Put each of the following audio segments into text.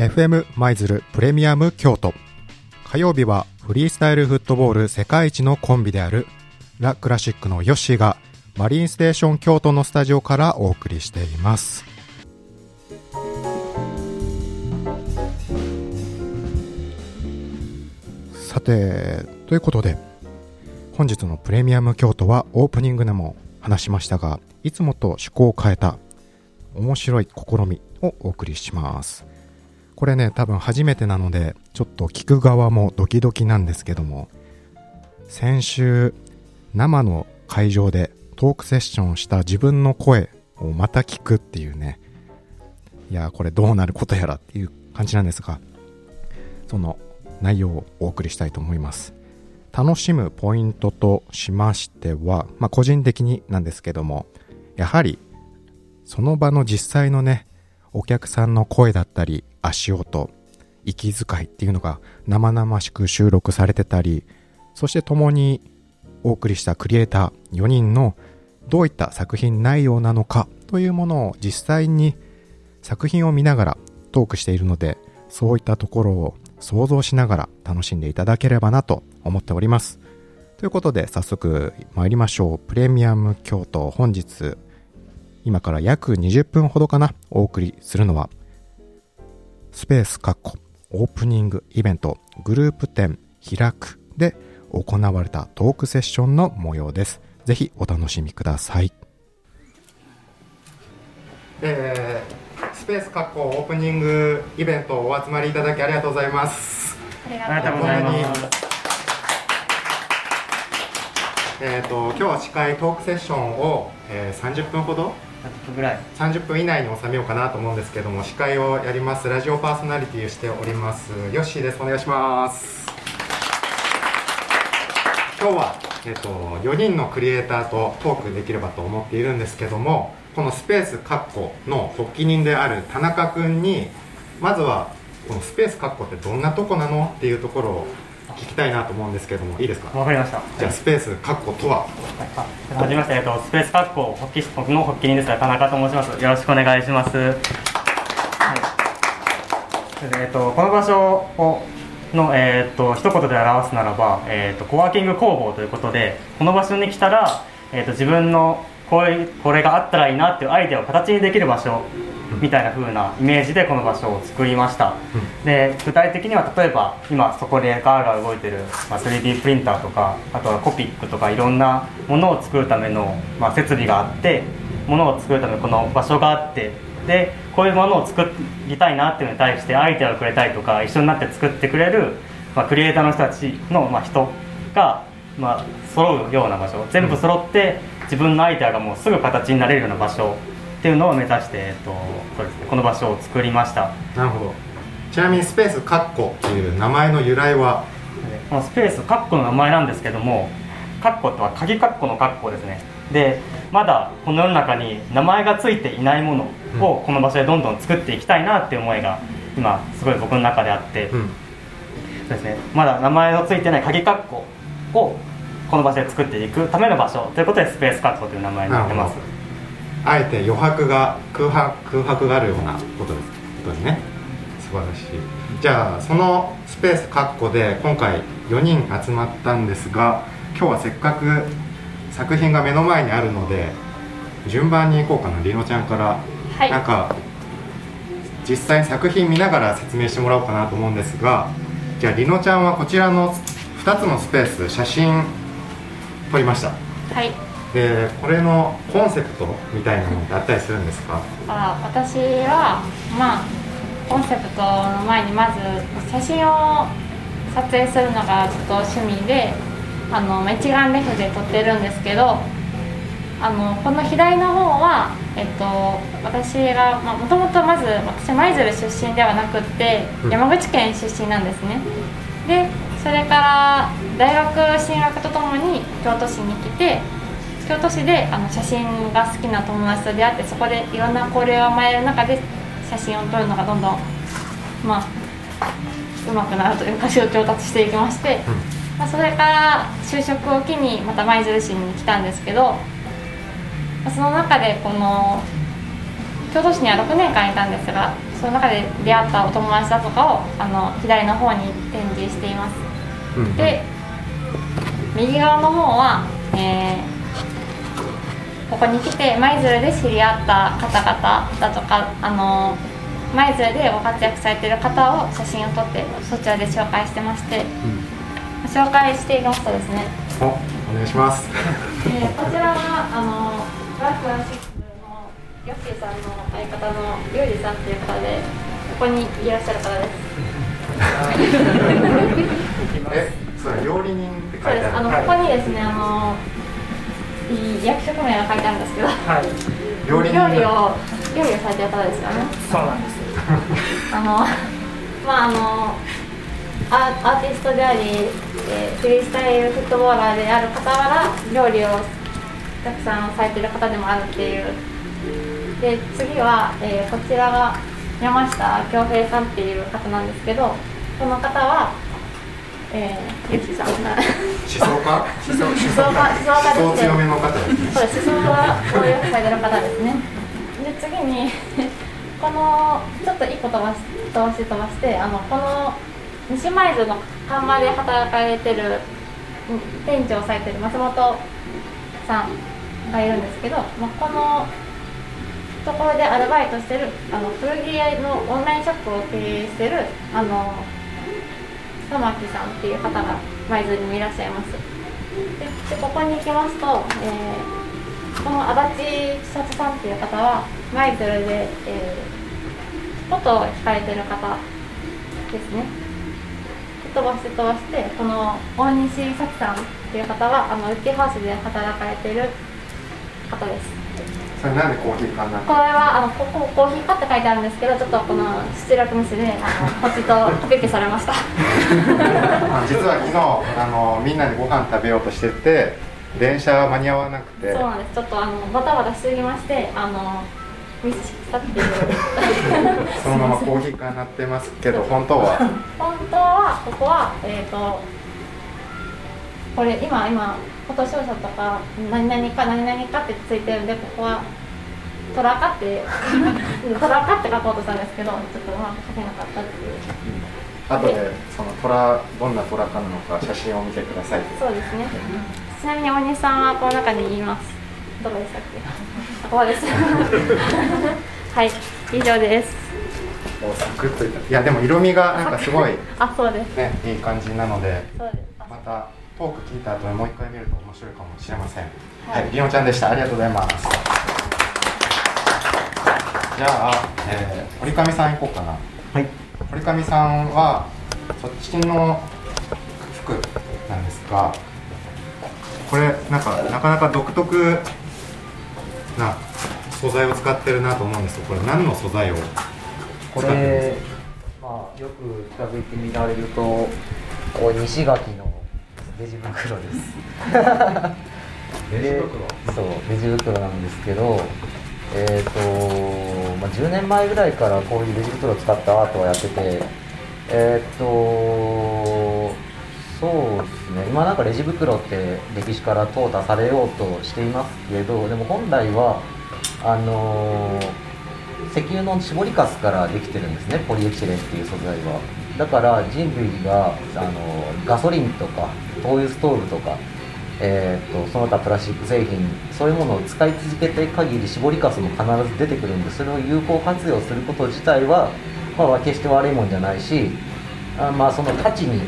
FM 舞鶴プレミアム京都。火曜日はフリースタイルフットボール世界一のコンビであるラ・クラシックのヨッシーがマリンステーション京都のスタジオからお送りしています。さてということで本日のプレミアム京都はオープニングでも話しましたがいつもと趣向を変えた面白い試みをお送りします。これね多分初めてなのでちょっと聞く側もドキドキなんですけども先週生の会場でトークセッションした自分の声をまた聞くっていうねいやこれどうなることやらっていう感じなんですがその内容をお送りしたいと思います。楽しむポイントとしましては、まあ、個人的になんですけどもやはりその場の実際のねお客さんの声だったり足音息遣いっていうのが生々しく収録されてたりそして共にお送りしたクリエイター4人のどういった作品内容なのかというものを実際に作品を見ながらトークしているのでそういったところを想像しながら楽しんでいただければなと思っております。ということで早速参りましょう。プレミアム京都本日今から約20分ほどかなお送りするのはスペース括弧オープニングイベントグループ展開くで行われたトークセッションの模様です。ぜひお楽しみください。えー、スペース括弧オープニングイベントお集まりいただきありがとうございます。ありがとうございます。えーと、今日は司会トークセッションを、えー、30分ほど30分ぐらい。30分以内に収めようかなと思うんですけども司会をやります。ラジオパーソナリティをしております。ヨッシーです。お願いします。今日は、えーと、4人のクリエイターとトークできればと思っているんですけどもこのスペースカッコの発起人である田中君にまずはこのスペースカッコってどんなとこなのっていうところを聞きたいなと思うんですけどもいいですか？わかりました。じゃあスペースカッコとは、はい、はじめまして、えっと、スペースカッコ発起僕の発起人ですが田中と申します。よろしくお願いします、はい。えっと、この場所をの、えー、っと一言で表すならば、えー、っとコワーキング工房ということでこの場所に来たら、えー、っと自分のこれこれがあったらいいなっていうアイデアを形にできる場所みたいな風なイメージでこの場所を作りました、うん、で具体的には例えば今そこでガーガー動いてる、まあ、3D プリンターとかあとはコピックとかいろんなものを作るための、まあ、設備があってものを作るためこの場所があってでこういうものを作りたいなっていうのに対してアイデアをくれたりとか一緒になって作ってくれる、まあ、クリエイターの人たちの、まあ、人が、まあ、揃うような場所。全部揃って自分のアイデアがもうすぐ形になれるような場所っていうのを目指して、えっとそうですね、この場所を作りました。なるほど。ちなみにスペースカッコっていう名前の由来は？このスペースカッコの名前なんですけどもカッコとは鍵カッコのカッコですね。でまだこの世の中に名前が付いていないものをこの場所でどんどん作っていきたいなっていう思いが今すごい僕の中であって、うん、そうですね、まだ名前の付いてない鍵カッコをこの場所で作っていくための場所ということでスペースカッコという名前になってます。あえて余白が空白空白があるようなことです。ことですね。素晴らしい。じゃあそのスペースカッコで今回4人集まったんですが今日はせっかく作品が目の前にあるので順番にいこうかな。りのちゃんから、はい、なんか実際に作品見ながら説明してもらおうかなと思うんですがじゃありのちゃんはこちらの2つのスペース写真撮りました。はい。でこれのコンセプトみたいなのってあったりするんですか？あ私はまあコンセプトの前にまず写真を撮影するのがちょっと趣味であの一眼レフで撮ってるんですけどあのこの左の方は、えっと、私がもともとまず私舞鶴出身ではなくって山口県出身なんですね、でそれから大学進学とともに京都市に来て京都市であの写真が好きな友達と出会ってそこでいろんな交流を生まれる中で写真を撮るのがどんどんまあうまくなるというか上達していきまして、うん、まあ、それから就職を機にまた舞鶴市に来たんですけどその中でこの京都市には6年間いたんですがその中で出会ったお友達だとかをあの左の方に展示していますうんで右側の方は、えーここに来て舞鶴で知り合った方々だとかあの舞鶴でご活躍されている方を写真を撮ってそちらで紹介してましてうん。紹介していますとですね、おお願いします。えーこちらはあのブラックラシックのヨッシーさんの相方のユージさんという方でここにいらっしゃる方ですえそれ料理人って書そうです。いてあるあのここにですね、あのい役職名が書いてあるんですけど、はい料理人料理を料理をされてる方ですよね？そうなんですあのまああのアーアーティストであり、えーフリースタイルフットボーラーである傍ら料理をたくさんされてる方でもあるっていう。で次は、えーこちらが山下恭平さんっていう方なんですけど、この方は、えー、ゆきさん。思想家思想思想家思想家ですね。強めの方ですね。そうです、思想がよくされてる方ですね。で、次に、この、ちょっと一個飛ばし、飛ばして飛ばして、あの、この、西舞鶴の看板で働かれてる、うん店長をされてる松本さんがいるんですけど、まあ、この、ところでアルバイトしてる、あの、古着屋のオンラインショップを経営してる、あの、玉木さんっていう方が舞鶴にもいらっしゃいます。ででここに行きますと、えーこの足立千里さんっていう方は舞鶴で、えー、フォトを引かれてる方ですね飛ばして飛ばしてこの大西咲さんっていう方はあのウッディハウスで働かれてる方ですそれなんでコーヒー缶なんこれはあのここコーヒーカって書いてあるんですけどちょっとこの出力ミスであのポチッとコピペされましたあ実は昨日あのみんなでご飯食べようとしてて電車間に合わなくて。そうなんです。ちょっとあのバタバタしすぎまして、あのミスしたっていう。そのままコーヒー缶になってますけど本当は？本当はここはえっ、とこれ今今フォト商社とか何々か何々かってついてるんでここはトラカって トラカって書こうとしたんですけどちょっとうまく書けなかったっていう。後でその虎どんな虎かなのか写真を見てくださいそうですね。ちなみに大西さんはこの中に言います。どこでしたっけ？あここです。はい、以上です。おサクッといったいやでも色味がなんかすごいあ、そうです。ねいい感じなのでそうです。あまたトーク聞いた後にもう一回見ると面白いかもしれません。ははいい、りのちゃんでした。ありがとうございます。じゃあ、えー、堀上さん行こうかな。はい。堀上さんはそっちの服なんですがこれなんかなかなか独特な素材を使ってるなと思うんですけどこれ何の素材をこ使ってるんでれ、まあ、よく近づいて見られると、こう西垣のレジ袋です。レジ袋？でそう、レジ袋なんですけど、えっ、と、まあ、10年前ぐらいからこういうレジ袋を使ったアートをやってて、えっ、と、そうですね、今なんかレジ袋って歴史から淘汰されようとしていますけど、でも本来は、あのー石油の絞りかすからできてるんですね。ポリエチレンっていう素材は。だから人類があのガソリンとか灯油ストーブとか、えー、とその他プラスチック製品そういうものを使い続けて限り絞りかすも必ず出てくるんでそれを有効活用すること自体は、まあ、決して悪いもんじゃないしあまあその価値に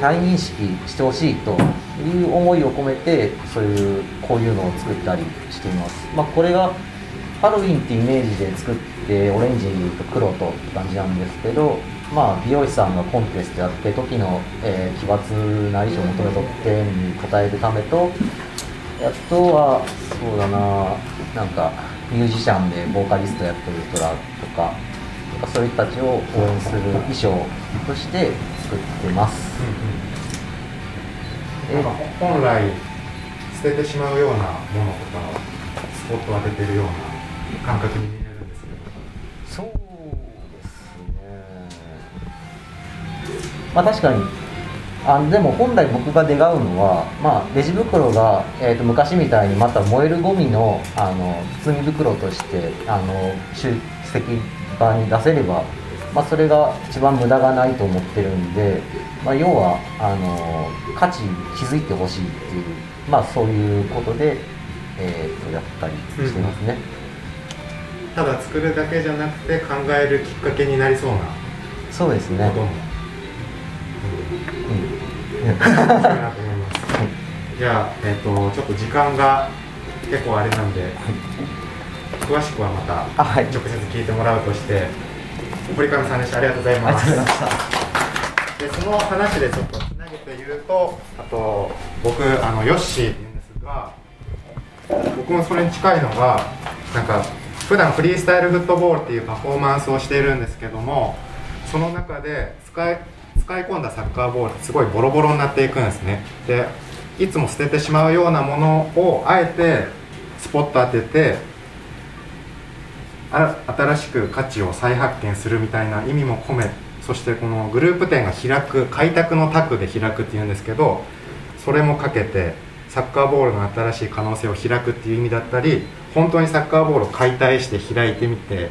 再認識してほしいという思いを込めてそういうこういうのを作ったりしています、まあ、これがハロウィンってイメージで作ってオレンジと黒とって感じなんですけど、まあ、美容師さんがコンテストやって時の、えー奇抜な衣装を求めとってに応えるためとあとはそうだななんかミュージシャンでボーカリストやってる人らとかかそういう人たちを応援する衣装として作ってます。なんか本来捨ててしまうようなものとかスポットを当ててるような感覚に見えるんですけどそうですね。まあ確かにあでも本来僕が願うのは、まあ、レジ袋が、えー、と昔みたいにまた燃えるゴミのあの包み袋としてあの集積場に出せれば、まあ、それが一番無駄がないと思ってるんで、まあ、要はあの価値に気づいてほしいっていう、まあ、そういうことで、えー、とやったりしてますね。ただ作るだけじゃなくて考えるきっかけになりそうなそうですね。ことも。うん。面白いなと思います。じゃあ、えっ、と、ちょっと時間が結構あれなん。で、詳しくはまた直接聞いてもらうとして、堀上さん。でした。ありがとうございます。で、その話でちょっとつなげて言うと、あと、僕、あの、ヨッシーって言うん。ですが、僕もそれに近いのが、なん。か、普段フリースタイルフットボールっていうパフォーマンスをしているんですけども、その中で使い使い込んだサッカーボールってすごいボロボロになっていくんですね。でいつも捨ててしまうようなものをあえてスポット当てて新しく価値を再発見するみたいな意味も込めそしてこのグループ展が開く開拓の拓で開くっていうんですけどそれもかけてサッカーボールの新しい可能性を開くっていう意味だったり本当にサッカーボールを解体して開いてみて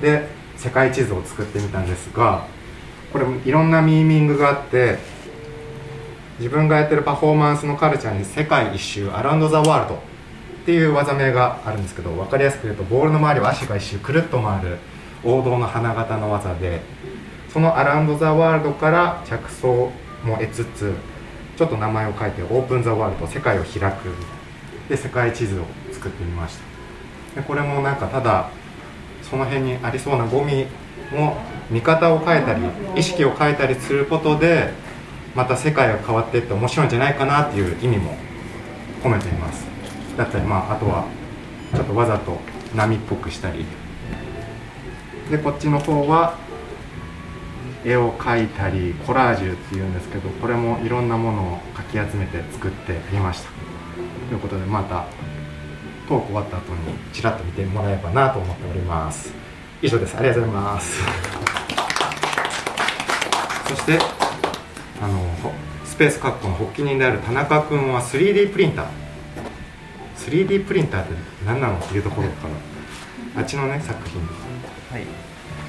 で世界地図を作ってみたんですがこれいろんなミーミングがあって自分がやってるパフォーマンスのカルチャーに世界一周アラウンド・ザ・ワールドっていう技名があるんですけど分かりやすく言うとボールの周りを足が一周くるっと回る王道の花形の技でそのアラウンド・ザ・ワールドから着想も得つつちょっと名前を書いてオープン・ザ・ワールド世界を開くで世界地図を作ってみました。でこれもなんかただその辺にありそうなゴミも見方を変えたり意識を変えたりすることでまた世界が変わっていって面白いんじゃないかなっていう意味も込めています。だったりまああとはちょっとわざと波っぽくしたり。でこっちの方は絵を描いたりコラージュっていうんですけどこれもいろんなものをかき集めて作ってみました。ということでまたトーク終わった後にちらっと見てもらえばなと思っております。以上です。ありがとうございます。そしてあのほスペースカッコの発起人である田中君は 3D プリンター。3D プリンターって何なのっていうところからあっちのね作品。はい。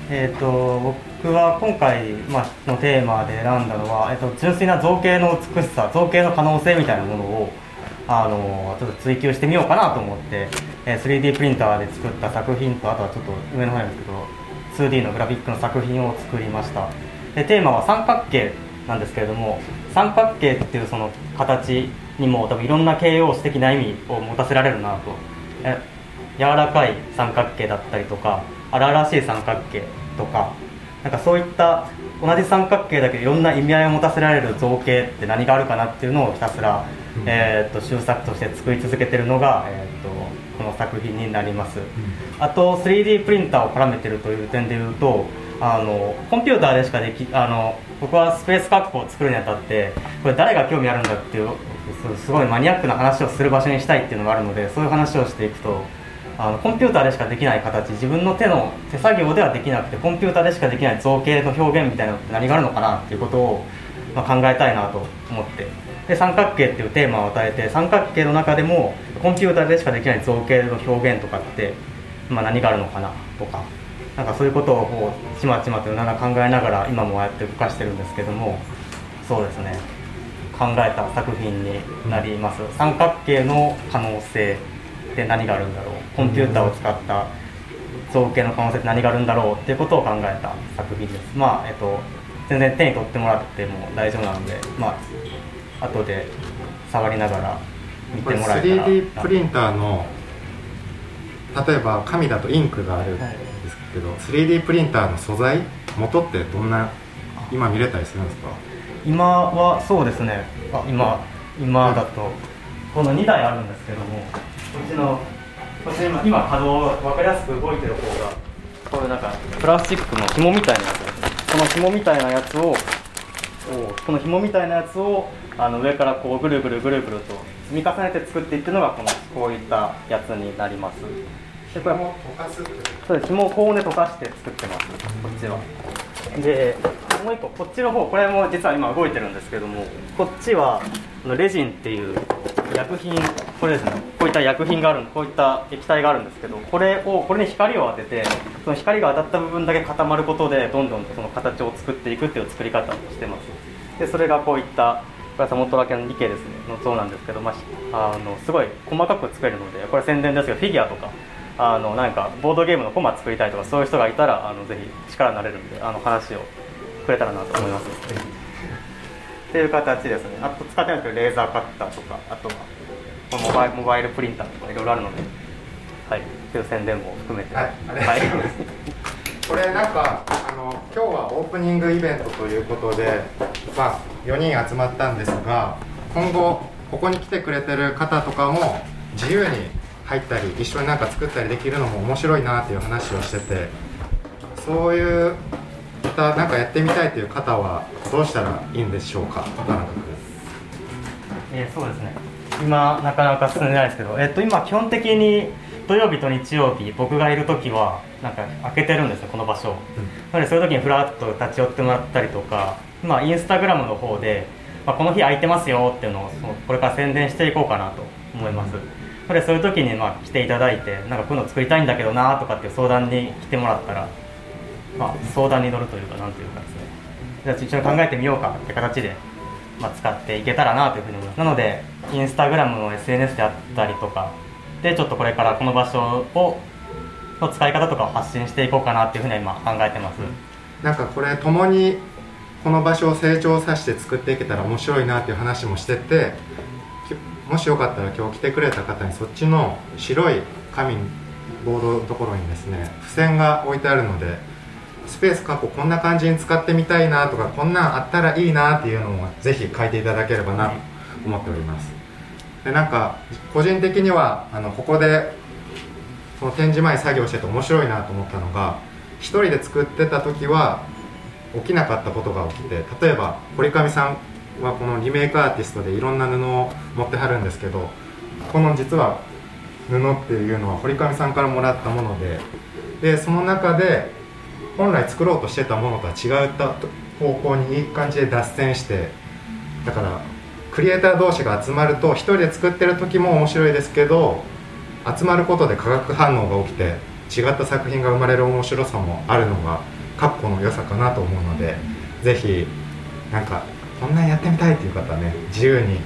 えー、と僕は今回、まあ、のテーマで選んだのは、えー、と純粋な造形の美しさ造形の可能性みたいなものをあのちょっと追求してみようかなと思って、え 3D プリンターで作った作品とあとはちょっと上の方なんですけど 2D のグラフィックの作品を作りました。でテーマは三角形なんですけれども三角形っていうその形にも多分いろんな形容詞的な意味を持たせられるなと。え柔らかい三角形だったりとか荒々しい三角形とかなんかそういった同じ三角形だけどいろんな意味合いを持たせられる造形って何があるかなっていうのをひたすら、えー、と修作として作り続けてるのが、えー、とこの作品になります、あと 3D プリンターを絡めてるという点でいうとあのコンピューターでしかできあの僕はスペース格好を作るにあたってこれ誰が興味あるんだっていうすすごいマニアックな話をする場所にしたいっていうのがあるのでそういう話をしていくとあのコンピューターでしかできない形自分の手の手作業ではできなくてコンピューターでしかできない造形の表現みたいなのって何があるのかなっていうことを、まあ、考えたいなと思ってで三角形っていうテーマを与えて三角形の中でもコンピューターでしかできない造形の表現とかって、まあ、何があるのかなとか。なんかそういうことをこうちまちまとながら考えながら今もやって動かしてるんですけどもそうですね。考えた作品になります、三角形の可能性って何があるんだろう。コンピューターを使った造形の可能性って何があるんだろうっていうことを考えた作品です。まあえっと全然手に取ってもらっても大丈夫なのでまあ後で触りながら見てもらえたら 3D プリンターの例えば紙だとインクがあるんはいですけど、3D プリンターの素材元ってどんな今見れたりするんですか？今はそうですね。あ今今だとこの2台あるんですけどもこっちのこっち今今稼働分かりやすく動いてる方がこういうなんかプラスチックの紐みたいなやつ。ですねこの紐みたいなやつをおこの紐みたいなやつをあの上からこうぐるぐるぐるぐると積み重ねて作っていくのがこのこういったやつになります。でこれも溶かすそうです紐を高温で溶かして作ってます。こっちは。でもう一個こっちの方これも実は今動いてるんですけどもこっちはレジンっていう薬品これですねこういった薬品があるこういった液体があるんですけどこれをこれに光を当ててその光が当たった部分だけ固まることでどんどんその形を作っていくっていう作り方をしてます。でそれがこういったこれはサモトラケの理系ですねの像なんですけど、まあ、あのすごい細かく作れるのでこれ宣伝ですけどフィギュアとかあのなんかボードゲームのコマ作りたいとかそういう人がいたらあのぜひ力になれるんであの話をくれたらなと思います。っていう形ですね。あと使ってないんですけどレーザーカッターとかあとはこのモバイモバイルプリンターとかいろいろあるのではい。という宣伝も含めて。はい。これなんかあの今日はオープニングイベントということで、まあ、4人集まったんですが今後ここに来てくれてる方とかも自由に入ったり一緒になんか作ったりできるのも面白いなっていう話をしててそういうまたなんかやってみたいという方はどうしたらいいんでしょうか？田中君。えーそうですね。今なかなか進んでないですけど、えっと今基本的に土曜日と日曜日僕がいる時はなんか開けてるんですねこの場所。を、なのでそういう時にふらっと立ち寄ってもらったりとかまあインスタグラムの方で、まあ、この日空いてますよっていうのをこれから宣伝していこうかなと思います。なのでそういう時にまあ来ていただいてなんかこういうの作りたいんだけどなとかっていう相談に来てもらったらまあ相談に乗るというかなんていうかですね。じゃあ一緒に考えてみようかって形でまあ、使っていけたらなというふうに思います。なのでインスタグラムの SNS であったりとかでちょっとこれからこの場所をの使い方とかを発信していこうかなっていうふうには今考えてます、なんかこれ共にこの場所を成長させて作っていけたら面白いなっていう話もしててもしよかったら今日来てくれた方にそっちの白い紙ボードのところにですね付箋が置いてあるのでスペース過去こんな感じに使ってみたいなとかこんなんあったらいいなっていうのをぜひ書いていただければなと思っております。でなんか個人的にはあのここでその展示前作業してて面白いなと思ったのが一人で作ってた時は起きなかったことが起きて例えば堀上さんはこのリメイクアーティストでいろんな布を持ってはるんですけどこの実は布っていうのは堀上さんからもらったものででその中で本来作ろうとしてたものとは違った方向にいい感じで脱線してだからクリエイター同士が集まると一人で作ってる時も面白いですけど集まることで化学反応が起きて違った作品が生まれる面白さもあるのがカッコの良さかなと思うのでぜひなんかこんなんやってみたいっていう方はね自由に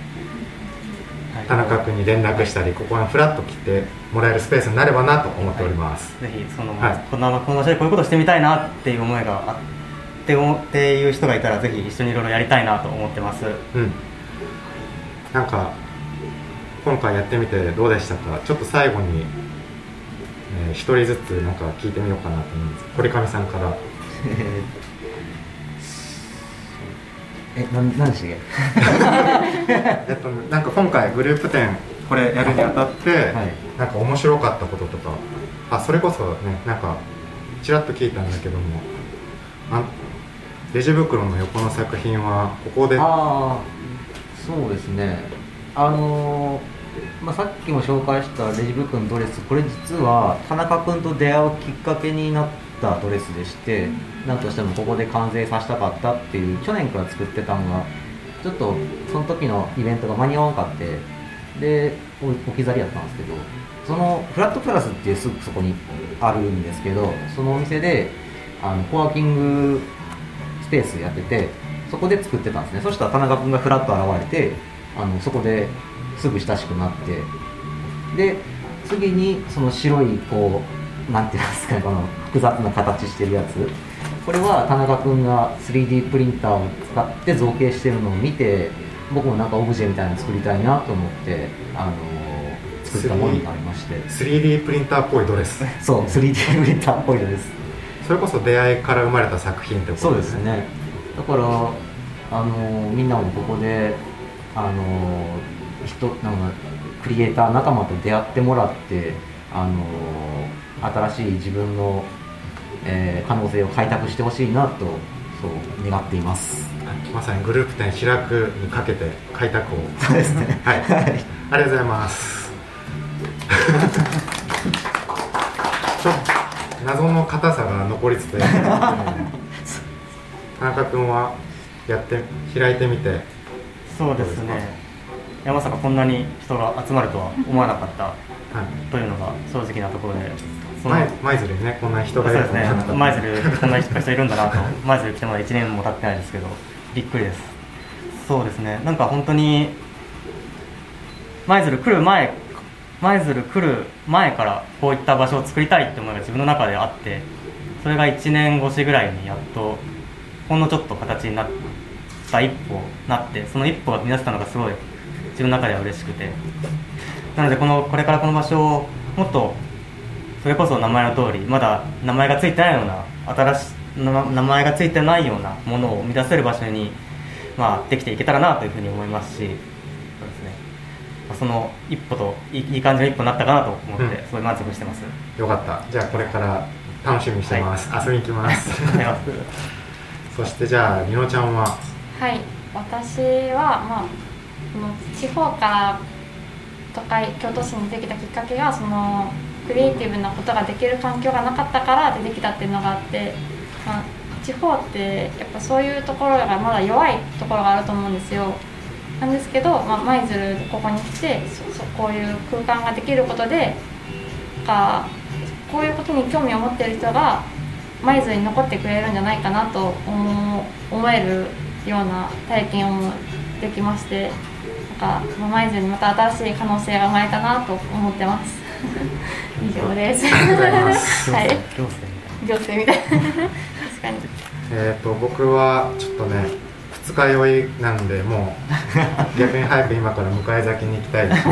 田中君に連絡したりここにフラッと来てもらえるスペースになればなと思っております、ぜひその、はい。こんなこの場所でこういうことしてみたいなっていう思いがあって思っていう人がいたらぜひ一緒にいろいろやりたいなと思ってます。うん。なんか今回やってみてどうでしたか？ちょっと最後に、えー一人ずつなんか聞いてみようかなと思うんです。堀上さんから えなんなんでしたっ えっとなんか今回グループ展これやるにあたって、はい。なんか面白かったこととかあそれこそねなんかちらっと聞いたんだけどもあレジ袋の横の作品はここで？あそうですね。あのーまあ、さっきも紹介したレジ袋のドレスこれ実は田中君と出会うきっかけになったドレスでしてなんとしてもここで完成させたかったっていう去年から作ってたのがちょっとその時のイベントが間に合わんかってで置き去りやったんですけどそのフラットプラスっていうすぐそこにあるんですけどそのお店であのコワーキングスペースやっててそこで作ってたんですね。そしたら田中君がフラッと現れてあのそこですぐ親しくなってで次にその白いこうなんていうんですかねこの複雑な形してるやつ。これは田中君が 3D プリンターを使って造形してるのを見て僕もなんかオブジェみたいなの作りたいなと思ってあの作ったものになりまして。3D プリンターっぽいドレス。そう 3D プリンターっぽいですそれこそ出会いから生まれた作品ってことそうですね。だからあのみんなもここであの人なんかクリエイター仲間と出会ってもらってあの新しい自分の、えー可能性を開拓してほしいなとそう願っています。まさにグループ展開くにかけて開拓を。そうですね。はい、ありがとうございます。ちょっと謎の硬さが残りつつ、田中君はやって開いてみて。そうですね。いやまさかこんなに人が集まるとは思わなかった。はい。というのが正直なところで舞舞鶴にねこんな人がいそうですね。舞鶴こんな人いるんだなと 舞鶴来てまだ1年も経ってないですけどびっくりです。そうですね。なんか本当に舞鶴来る前舞鶴来る前からこういった場所を作りたいって思いが自分の中であってそれが1年越しぐらいにやっとほんのちょっと形になった一歩なってその一歩が見出せたのがすごい自分の中では嬉しくて。なのでこのこれからこの場所をもっとそれこそ名前の通りまだ名前がついてないような新し名前がついてないようなものを生み出せる場所に、まあ、できていけたらなというふうに思いますしそうですね。まあその一歩といいいい感じの一歩になったかなと思って、うん。すごい満足してます。よかった。じゃあこれから楽しみにしてます、遊びに行きます。ありがとうございます。そしてじゃあみのちゃんは？はい。私はまあ地方から都会京都市に出てきたきっかけがそのクリエイティブなことができる環境がなかったから出てきたっていうのがあって、まあ、地方ってやっぱそういうところがまだ弱いところがあると思うんですよ。なんですけど、まあ、舞鶴ここに来てそこういう空間ができることでかこういうことに興味を持ってる人が舞鶴に残ってくれるんじゃないかなと思思えるような体験をできましてなんか舞鶴にまた新しい可能性が生まれたなと思ってます。以上です。ありがとうございます。はい。行政。みたいな行政みたいな。確かに。えっ、と僕はちょっとね二日酔いなんでもう 逆に早く今から迎え咲きに行きたいです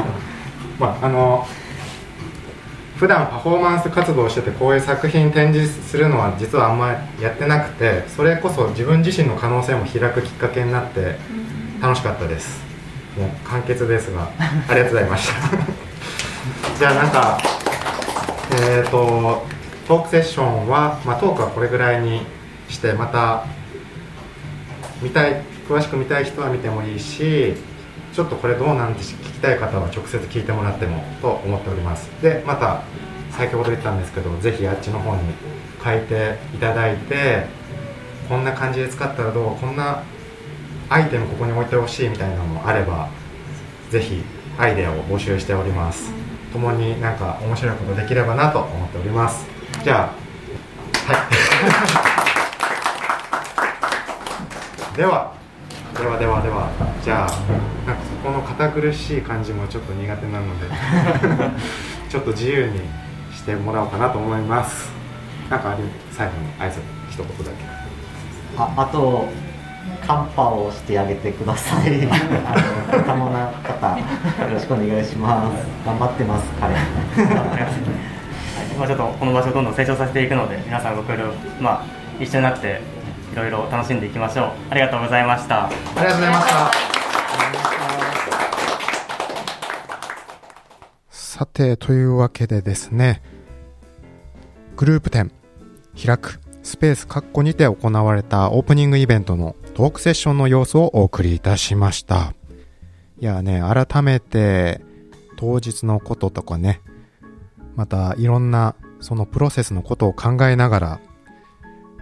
まああの普段パフォーマンス活動をしててこういう作品展示するのは実はあんまりやってなくてそれこそ自分自身の可能性も開くきっかけになって楽しかったです。もう簡潔ですがありがとうございましたじゃあなんかえっ、とトークセッションは、まあ、トークはこれぐらいにしてまた見たい詳しく見たい人は見てもいいしちょっとこれどうなんて聞きたい方は直接聞いてもらってもと思っております。でまた先ほど言ったんですけどぜひあっちの方に書いていただいてこんな感じで使ったらどうこんなアイテムここに置いてほしいみたいなのもあればぜひアイデアを募集しております。共になんか面白いことできればなと思っております。じゃあはい。ではではではでは。じゃあなんかそこの堅苦しい感じもちょっと苦手なので ちょっと自由にしてもらおうかなと思います。なんかあれ最後に挨拶一言だけ。ああとカンパをしてあげてください。あの可能な方よろしくお願いします。頑張ってます彼。はいまあ、ちょっとこの場所をどんどん成長させていくので皆さんご協力、まあ、一緒になっていろいろ楽しんでいきましょう。ありがとうございました。ありがとうございました。さてというわけでですねグループ展開くスペース括弧にて行われたオープニングイベントのトークセッションの様子をお送りいたしました。いやね改めて当日のこととかねまたいろんなそのプロセスのことを考えながら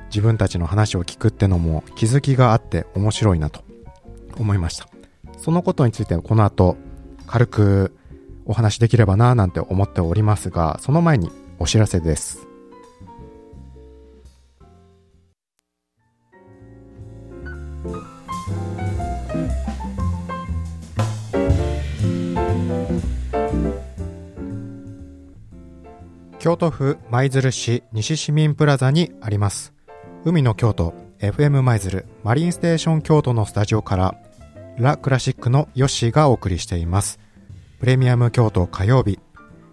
自分たちの話を聞くってのも気づきがあって面白いなと思いました。そのことについてはこの後軽くお話できればなぁなんて思っておりますがその前にお知らせです。京都府舞鶴市西市民プラザにあります。海の京都 FM 舞鶴マリンステーション京都のスタジオからラ・クラシックのヨッシーがお送りしています。プレミアム京都火曜日。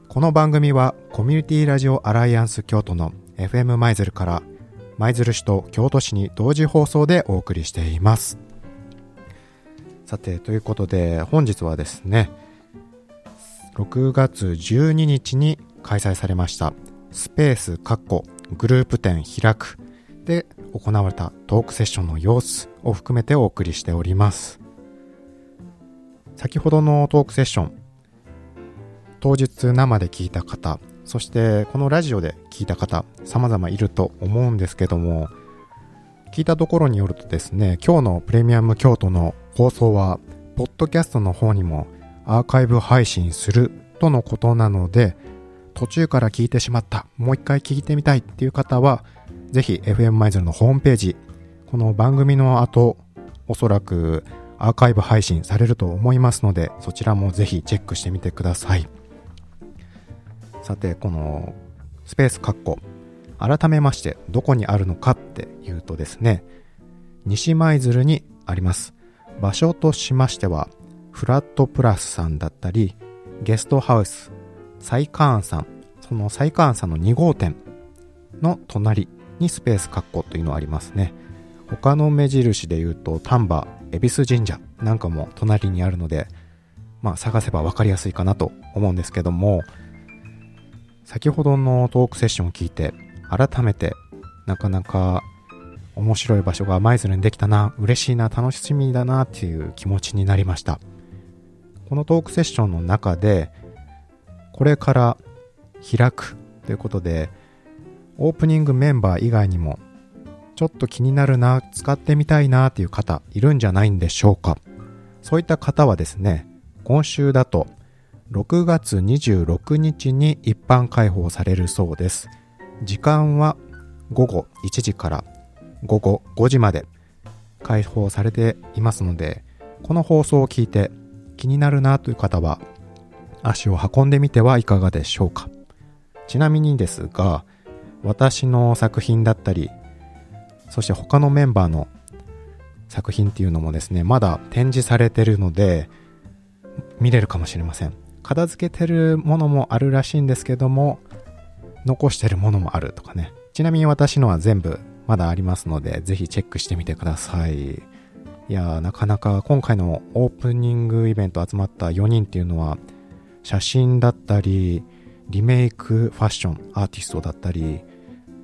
この番組はコミュニティラジオアライアンス京都の FM 舞鶴から舞鶴市と京都市に同時放送でお送りしています。さてということで本日はですね6月12日に開催されました。スペースカッコグループ展開く。で行われたトークセッションの様子を含めてお送りしております。先ほどのトークセッション当日生で聞いた方そしてこのラジオで聞いた方様々いると思うんですけども聞いたところによるとですね、今日のプレミアム京都の放送は、ポッドキャストの方にもアーカイブ配信するとのことなので、途中から聞いてしまった、もう一回聞いてみたいっていう方は、ぜひ FM マイズルのホームページ、この番組の後、おそらくアーカイブ配信されると思いますので、そちらもぜひチェックしてみてください。さて、このスペースカッコ、改めましてどこにあるのかっていうとですね、西舞鶴にあります。場所としましては、フラットプラスさんだったり、ゲストハウス、サイカーンさん、そのサイカーンさんの2号店の隣にスペースカッコというのはありますね。他の目印で言うと、丹波、恵比寿神社なんかも隣にあるので、まあ探せば分かりやすいかなと思うんですけども、先ほどのトークセッションを聞いて、改めてなかなか面白い場所が舞鶴にできたな、嬉しいな、楽しみだなっていう気持ちになりました。このトークセッションの中で、これから開くということで、オープニングメンバー以外にも、ちょっと気になるな、使ってみたいなっていう方いるんじゃないんでしょうか。そういった方はですね、今週だと6月26日に一般開放されるそうです。時間は午後1時から午後5時まで開放されていますので、この放送を聞いて気になるなという方は足を運んでみてはいかがでしょうか。ちなみにですが、私の作品だったり、そして他のメンバーの作品っていうのもですね、まだ展示されてるので、見れるかもしれません。片付けてるものもあるらしいんですけども、残してるものもあるとかね。ちなみに私のは全部まだありますので、ぜひチェックしてみてください。いやー、なかなか今回のオープニングイベント集まった4人っていうのは、写真だったり、リメイクファッションアーティストだったり、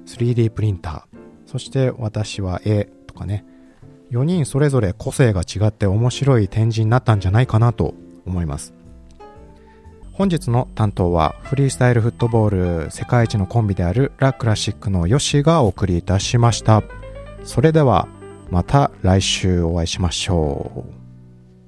3D プリンター、そして私は絵とかね、4人それぞれ個性が違って面白い展示になったんじゃないかなと思います。本日の担当はフリースタイルフットボール世界一のコンビであるラ・クラシックのヨシがお送りいたしました。それではまた来週お会いしましょう。